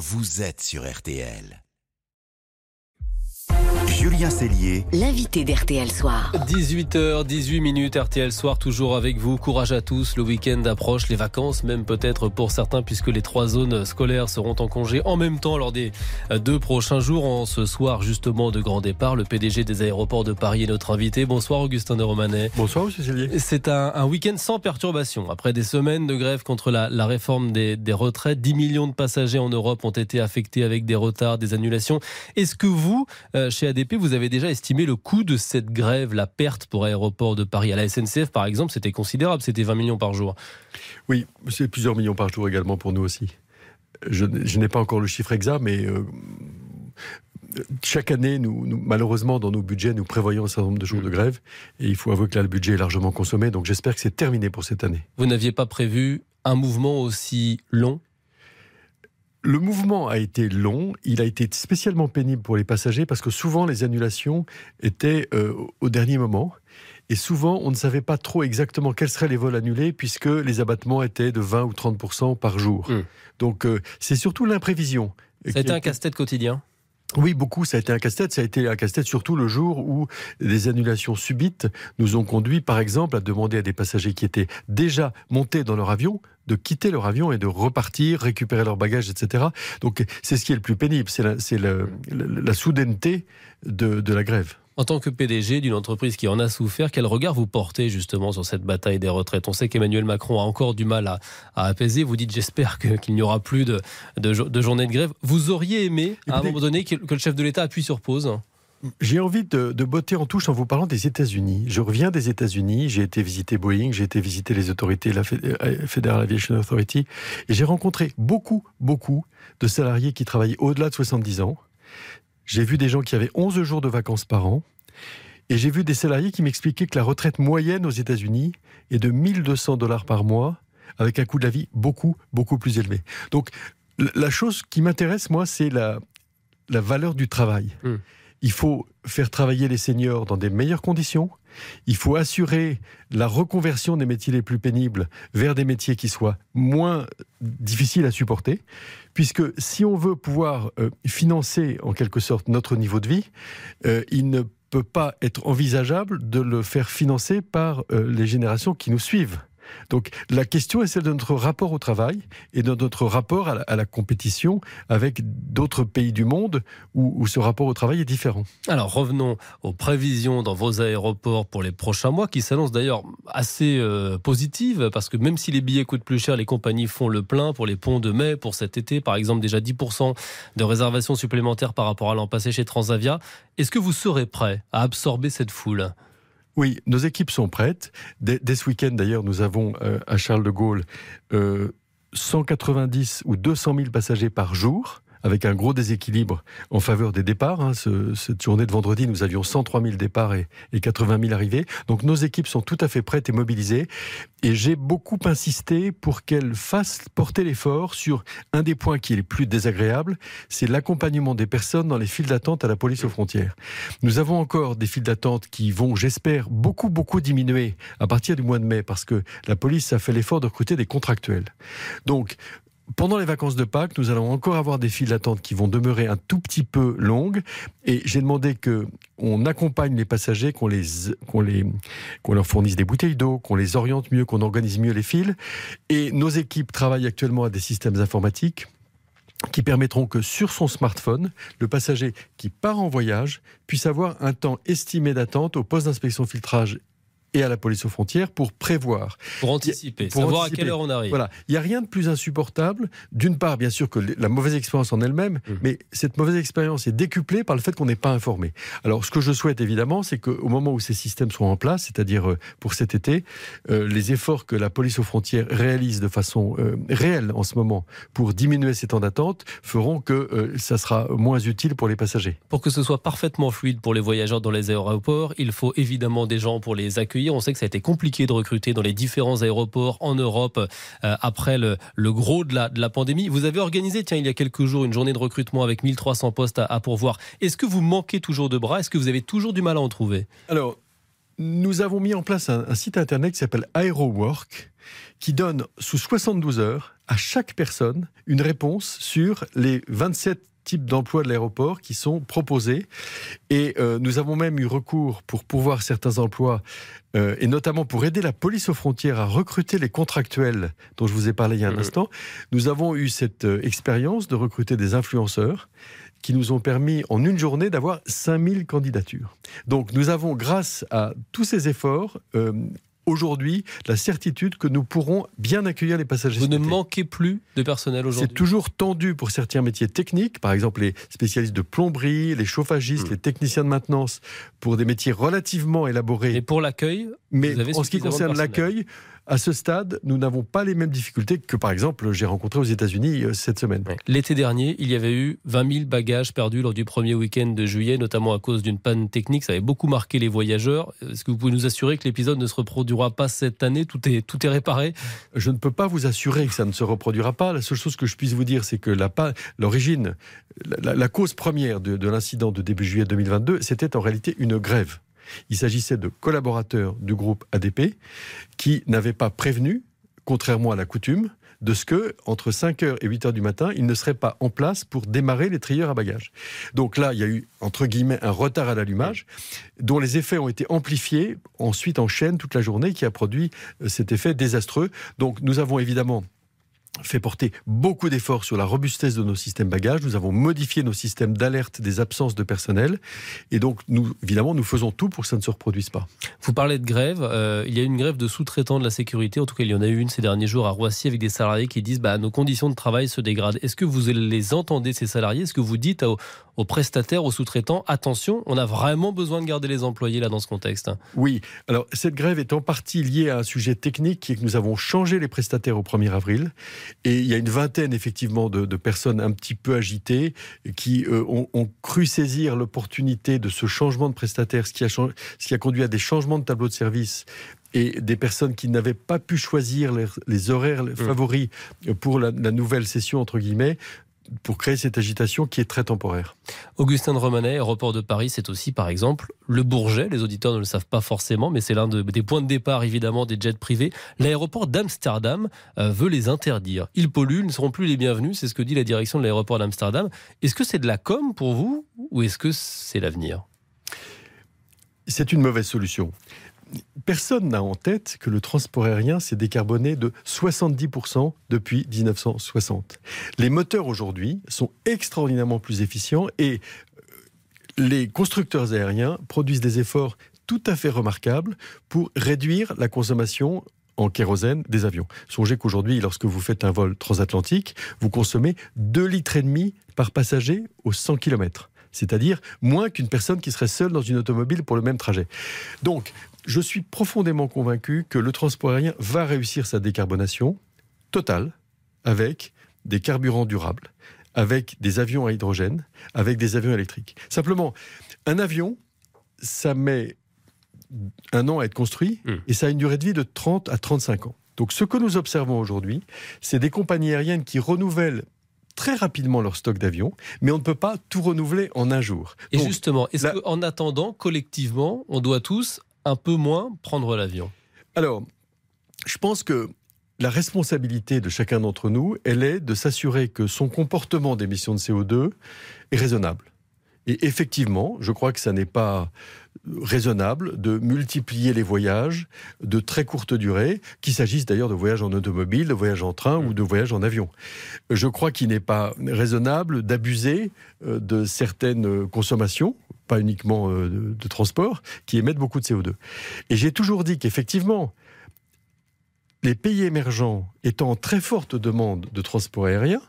vous êtes sur RTL. Julien Cellier, l'invité d'RTL Soir. 18h, 18 minutes, RTL Soir, toujours avec vous. Courage à tous, le week-end approche, les vacances même peut-être pour certains, puisque les trois zones scolaires seront en congé en même temps lors des deux prochains jours. En ce soir, justement, de grand départ, le PDG des aéroports de Paris est notre invité. Bonsoir, Augustin de Romanet. Bonsoir, monsieur Cellier. C'est un, week-end sans perturbation. Après des semaines de grève contre la, réforme des, des retraites, 10 millions de passagers en Europe ont été affectés avec des retards, des annulations. Est-ce que vous, euh, chez ADP, vous avez déjà estimé le coût de cette grève, la perte pour Aéroport de Paris À la SNCF, par exemple, c'était considérable, c'était 20 millions par jour. Oui, c'est plusieurs millions par jour également pour nous aussi. Je, n'ai pas encore le chiffre exact, mais euh, chaque année, nous, malheureusement, dans nos budgets, nous prévoyons un certain nombre de jours de mm. grève. Et il faut avouer que là, le budget est largement consommé. Donc j'espère que c'est terminé pour cette année. Vous n'aviez pas prévu un mouvement aussi long le mouvement a été long, il a été spécialement pénible pour les passagers parce que souvent les annulations étaient euh, au dernier moment. Et souvent, on ne savait pas trop exactement quels seraient les vols annulés puisque les abattements étaient de 20 ou 30 par jour. Hmm. Donc, euh, c'est surtout l'imprévision. A été un casse-tête quotidien oui, beaucoup. Ça a été un casse-tête. Ça a été un casse-tête surtout le jour où des annulations subites nous ont conduit, par exemple, à demander à des passagers qui étaient déjà montés dans leur avion de quitter leur avion et de repartir, récupérer leurs bagages, etc. Donc, c'est ce qui est le plus pénible. C'est la, soudaineté de la grève. En tant que PDG d'une entreprise qui en a souffert, quel regard vous portez justement sur cette bataille des retraites? On sait qu'Emmanuel Macron a encore du mal à, apaiser. Vous dites j'espère qu'il n'y aura plus de, de, journée de grève. Vous auriez aimé à un moment donné que, le chef de l'État appuie sur pause? J'ai envie de, botter en touche en vous parlant des États-Unis. Je reviens des États-Unis, j'ai été visiter Boeing, j'ai été visiter les autorités, la euh, Federal Aviation Authority, et j'ai rencontré beaucoup, beaucoup de salariés qui travaillaient au-delà de 70 ans, j'ai vu des gens qui avaient 11 jours de vacances par an. Et j'ai vu des salariés qui m'expliquaient que la retraite moyenne aux États-Unis est de 1200 dollars par mois, avec un coût de la vie beaucoup, beaucoup plus élevé. Donc, la chose qui m'intéresse, moi, c'est la, la valeur du travail. Hmm. Il faut faire travailler les seniors dans des meilleures conditions. Il faut assurer la reconversion des métiers les plus pénibles vers des métiers qui soient moins difficiles à supporter, puisque si on veut pouvoir euh, financer en quelque sorte notre niveau de vie, euh, il ne peut pas être envisageable de le faire financer par euh, les générations qui nous suivent. Donc la question est celle de notre rapport au travail et de notre rapport à la, compétition avec d'autres pays du monde où, ce rapport au travail est différent. Alors revenons aux prévisions dans vos aéroports pour les prochains mois qui s'annoncent d'ailleurs assez euh, positives parce que même si les billets coûtent plus cher, les compagnies font le plein pour les ponts de mai, pour cet été par exemple déjà 10% de réservations supplémentaires par rapport à l'an passé chez Transavia. Est-ce que vous serez prêt à absorber cette foule? Oui, nos équipes sont prêtes. Dès, ce week-end, d'ailleurs, nous avons euh, à Charles de Gaulle 190 euh, ou 200 000 passagers par jour avec un gros déséquilibre en faveur des départs. Hein. cette journée de vendredi, nous avions 103 000 départs et, 80 000 arrivées. Donc nos équipes sont tout à fait prêtes et mobilisées. Et j'ai beaucoup insisté pour qu'elles fassent porter l'effort sur un des points qui est le plus désagréable, c'est l'accompagnement des personnes dans les files d'attente à la police aux frontières. Nous avons encore des files d'attente qui vont, j'espère, beaucoup, beaucoup diminuer à partir du mois de mai parce que la police a fait l'effort de recruter des contractuels. Donc, pendant les vacances de Pâques, nous allons encore avoir des files d'attente qui vont demeurer un tout petit peu longues. Et j'ai demandé que on accompagne les passagers, qu'on qu'on leur fournisse des bouteilles d'eau, qu'on les oriente mieux, qu'on organise mieux les files. Et nos équipes travaillent actuellement à des systèmes informatiques qui permettront que sur son smartphone, le passager qui part en voyage puisse avoir un temps estimé d'attente au poste d'inspection filtrage et à la police aux frontières pour prévoir. Pour anticiper, pour savoir à quelle heure on arrive. Voilà. Il n'y a rien de plus insupportable. D'une part, bien sûr, que la mauvaise expérience en elle-même, mmh. mais cette mauvaise expérience est décuplée par le fait qu'on n'est pas informé. Alors, ce que je souhaite évidemment, c'est qu'au moment où ces systèmes seront en place, c'est-à-dire euh, pour cet été, euh, les efforts que la police aux frontières réalise de façon euh, réelle en ce moment pour diminuer ces temps d'attente feront que ça sera moins utile pour les passagers. Pour que ce soit parfaitement fluide pour les voyageurs dans les aéroports, il faut évidemment des gens pour les accueillir on sait que ça a été compliqué de recruter dans les différents aéroports en Europe euh, après le, gros de la, pandémie. Vous avez organisé, tiens, il y a quelques jours, une journée de recrutement avec 1300 postes à, pourvoir. Est-ce que vous manquez toujours de bras? Est-ce que vous avez toujours du mal à en trouver? Alors, nous avons mis en place un, un site internet qui s'appelle AeroWork, qui donne sous 72 heures à chaque personne une réponse sur les 27 types d'emplois de l'aéroport qui sont proposés. Et euh, nous avons même eu recours pour pouvoir certains emplois, euh, et notamment pour aider la police aux frontières à recruter les contractuels dont je vous ai parlé il y a un Mhm. instant. Nous avons eu cette euh, expérience de recruter des influenceurs qui nous ont permis en une journée d'avoir 5000 candidatures. Donc nous avons, grâce à tous ces efforts, aujourd'hui la certitude que nous pourrons bien accueillir les passagers. Vous ne manquez plus de personnel C'est aujourd'hui toujours tendu pour certains métiers techniques, par exemple les spécialistes de plomberie, les chauffagistes, Hmm. les techniciens de maintenance, pour des métiers relativement élaborés. Et pour l'accueil, Mais en ce qui concerne l'accueil, à ce stade, nous n'avons pas les mêmes difficultés que, par exemple, j'ai rencontré aux États-Unis euh, cette semaine. L'été dernier, il y avait eu 20 000 bagages perdus lors du premier week-end de juillet, notamment à cause d'une panne technique. Ça avait beaucoup marqué les voyageurs. Est-ce que vous pouvez nous assurer que l'épisode ne se reproduira pas cette année? Tout est, tout est réparé? Je ne peux pas vous assurer que ça ne se reproduira pas. La seule chose que je puisse vous dire, c'est que l'origine, la, la- la cause première de, de l'incident de début juillet 2022, c'était en réalité une grève. Il s'agissait de collaborateurs du groupe ADP qui n'avaient pas prévenu, contrairement à la coutume, de ce que, entre 5h et 8h du matin, ils ne seraient pas en place pour démarrer les trieurs à bagages. Donc là, il y a eu, entre guillemets, un retard à l'allumage, dont les effets ont été amplifiés ensuite en chaîne toute la journée, qui a produit euh, cet effet désastreux. Donc nous avons évidemment fait porter beaucoup d'efforts sur la robustesse de nos systèmes bagages. Nous avons modifié nos systèmes d'alerte des absences de personnel. Et donc, nous, évidemment, nous faisons tout pour que ça ne se reproduise pas. Vous parlez de grève. euh, il y a une grève de sous-traitants de la sécurité. En tout cas, il y en a eu une ces derniers jours à Roissy avec des salariés qui disent bah, nos conditions de travail se dégradent. Est-ce que vous les entendez, ces salariés? Est-ce que vous dites aux, aux prestataires, aux sous-traitants attention, on a vraiment besoin de garder les employés là dans ce contexte? Oui, alors cette grève est en partie liée à un sujet technique qui est que nous avons changé les prestataires au 1er avril. Et il y a une vingtaine, effectivement, de, de personnes un petit peu agitées qui euh, ont, ont cru saisir l'opportunité de ce changement de prestataire, ce qui, a, chang- ce qui a conduit à des changements de tableau de service et des personnes qui n'avaient pas pu choisir les, les horaires favoris pour la, la nouvelle session, entre guillemets, pour créer cette agitation qui est très temporaire. Augustin de Romanet, aéroport de Paris, c'est aussi par exemple le Bourget. Les auditeurs ne le savent pas forcément, mais c'est l'un de- des points de départ évidemment des jets privés. L'aéroport d'Amsterdam euh, veut les interdire. Ils polluent, ils ne seront plus les bienvenus, c'est ce que dit la direction de l'aéroport d'Amsterdam. Est-ce que c'est de la com pour vous ou est-ce que c'est l'avenir? C'est une mauvaise solution. Personne n'a en tête que le transport aérien s'est décarboné de 70% depuis 1960. Les moteurs aujourd'hui sont extraordinairement plus efficients et euh, les constructeurs aériens produisent des efforts tout à fait remarquables pour réduire la consommation en kérosène des avions. Songez qu'aujourd'hui, lorsque vous faites un vol transatlantique, vous consommez 2 litres et demi par passager aux 100 km. C'est-à-dire moins qu'une personne qui serait seule dans une automobile pour le même trajet. Donc, je suis profondément convaincu que le transport aérien va réussir sa décarbonation totale avec des carburants durables, avec des avions à hydrogène, avec des avions électriques. Simplement, un avion, ça met un an à être construit Mm. et ça a une durée de vie de 30 à 35 ans. Donc ce que nous observons aujourd'hui, c'est des compagnies aériennes qui renouvellent très rapidement leur stock d'avions, mais on ne peut pas tout renouveler en un jour. Et Donc, justement, est-ce la- qu'en attendant, collectivement, on doit tous un peu moins prendre l'avion Alors, je pense que la responsabilité de chacun d'entre nous, elle est de s'assurer que son comportement d'émission de CO2 est raisonnable. Et effectivement, je crois que ça n'est pas raisonnable de multiplier les voyages de très courte durée, qu'il s'agisse d'ailleurs de voyages en automobile, de voyages en train ou de voyages en avion. Je crois qu'il n'est pas raisonnable d'abuser euh, de certaines consommations, pas uniquement euh, de, de transport, qui émettent beaucoup de CO2. Et j'ai toujours dit qu'effectivement, les pays émergents étant en très forte demande de transport aérien,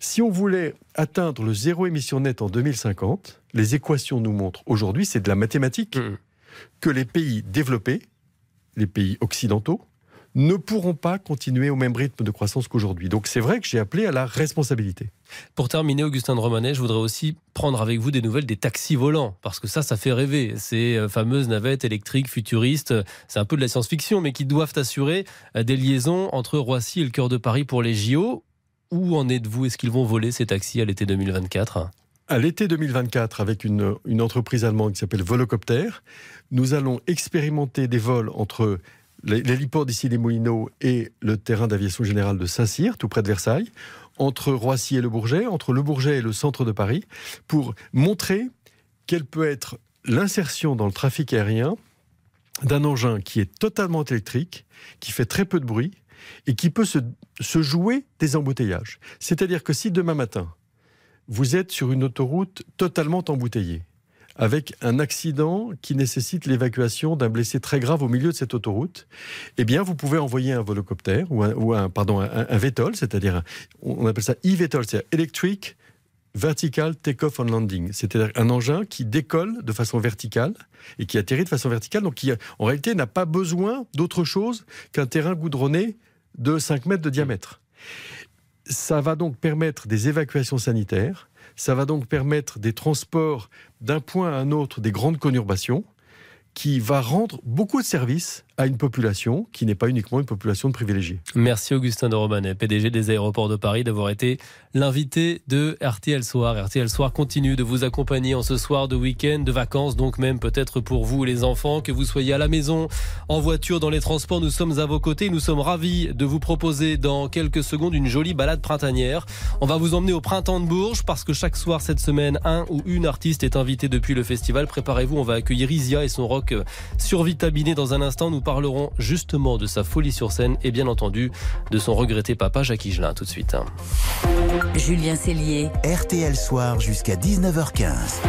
si on voulait atteindre le zéro émission net en 2050, les équations nous montrent aujourd'hui, c'est de la mathématique, Mhm. que les pays développés, les pays occidentaux, ne pourront pas continuer au même rythme de croissance qu'aujourd'hui. Donc c'est vrai que j'ai appelé à la responsabilité. Pour terminer, Augustin de Romanet, je voudrais aussi prendre avec vous des nouvelles des taxis volants, parce que ça, ça fait rêver. Ces euh, fameuses navettes électriques futuristes, c'est un peu de la science-fiction, mais qui doivent assurer euh, des liaisons entre Roissy et le cœur de Paris pour les JO. Où en êtes-vous? Est-ce qu'ils vont voler ces taxis à l'été 2024 À l'été 2024, avec une, une entreprise allemande qui s'appelle Volocopter, nous allons expérimenter des vols entre l'héliport d'ici les Moulineaux et le terrain d'aviation générale de Saint-Cyr, tout près de Versailles, entre Roissy et le Bourget, entre le Bourget et le centre de Paris, pour montrer quelle peut être l'insertion dans le trafic aérien d'un engin qui est totalement électrique, qui fait très peu de bruit et qui peut se, se jouer des embouteillages. C'est-à-dire que si demain matin, vous êtes sur une autoroute totalement embouteillée, avec un accident qui nécessite l'évacuation d'un blessé très grave au milieu de cette autoroute, eh bien, vous pouvez envoyer un volocoptère ou un, ou pardon, un VTOL, c'est-à-dire, on appelle ça e-VTOL, c'est-à-dire Electric Vertical Takeoff and Landing, c'est-à-dire un engin qui décolle de façon verticale et qui atterrit de façon verticale, donc qui, en réalité, n'a pas besoin d'autre chose qu'un terrain goudronné de 5 mètres de diamètre. Ça va donc permettre des évacuations sanitaires, ça va donc permettre des transports d'un point à un autre des grandes conurbations, qui va rendre beaucoup de services à une population qui n'est pas uniquement une population de privilégiés. Merci Augustin de Romanet, PDG des aéroports de Paris, d'avoir été l'invité de RTL Soir. RTL Soir continue de vous accompagner en ce soir de week-end, de vacances, donc même peut-être pour vous les enfants, que vous soyez à la maison, en voiture, dans les transports, nous sommes à vos côtés. Nous sommes ravis de vous proposer dans quelques secondes une jolie balade printanière. On va vous emmener au printemps de Bourges parce que chaque soir cette semaine, un ou une artiste est invité depuis le festival. Préparez-vous, on va accueillir Isia et son rock survitaminé dans un instant. Parlerons justement de sa folie sur scène et bien entendu de son regretté papa Jacques Higelin tout de suite. Julien Cellier. RTL Soir jusqu'à 19h15.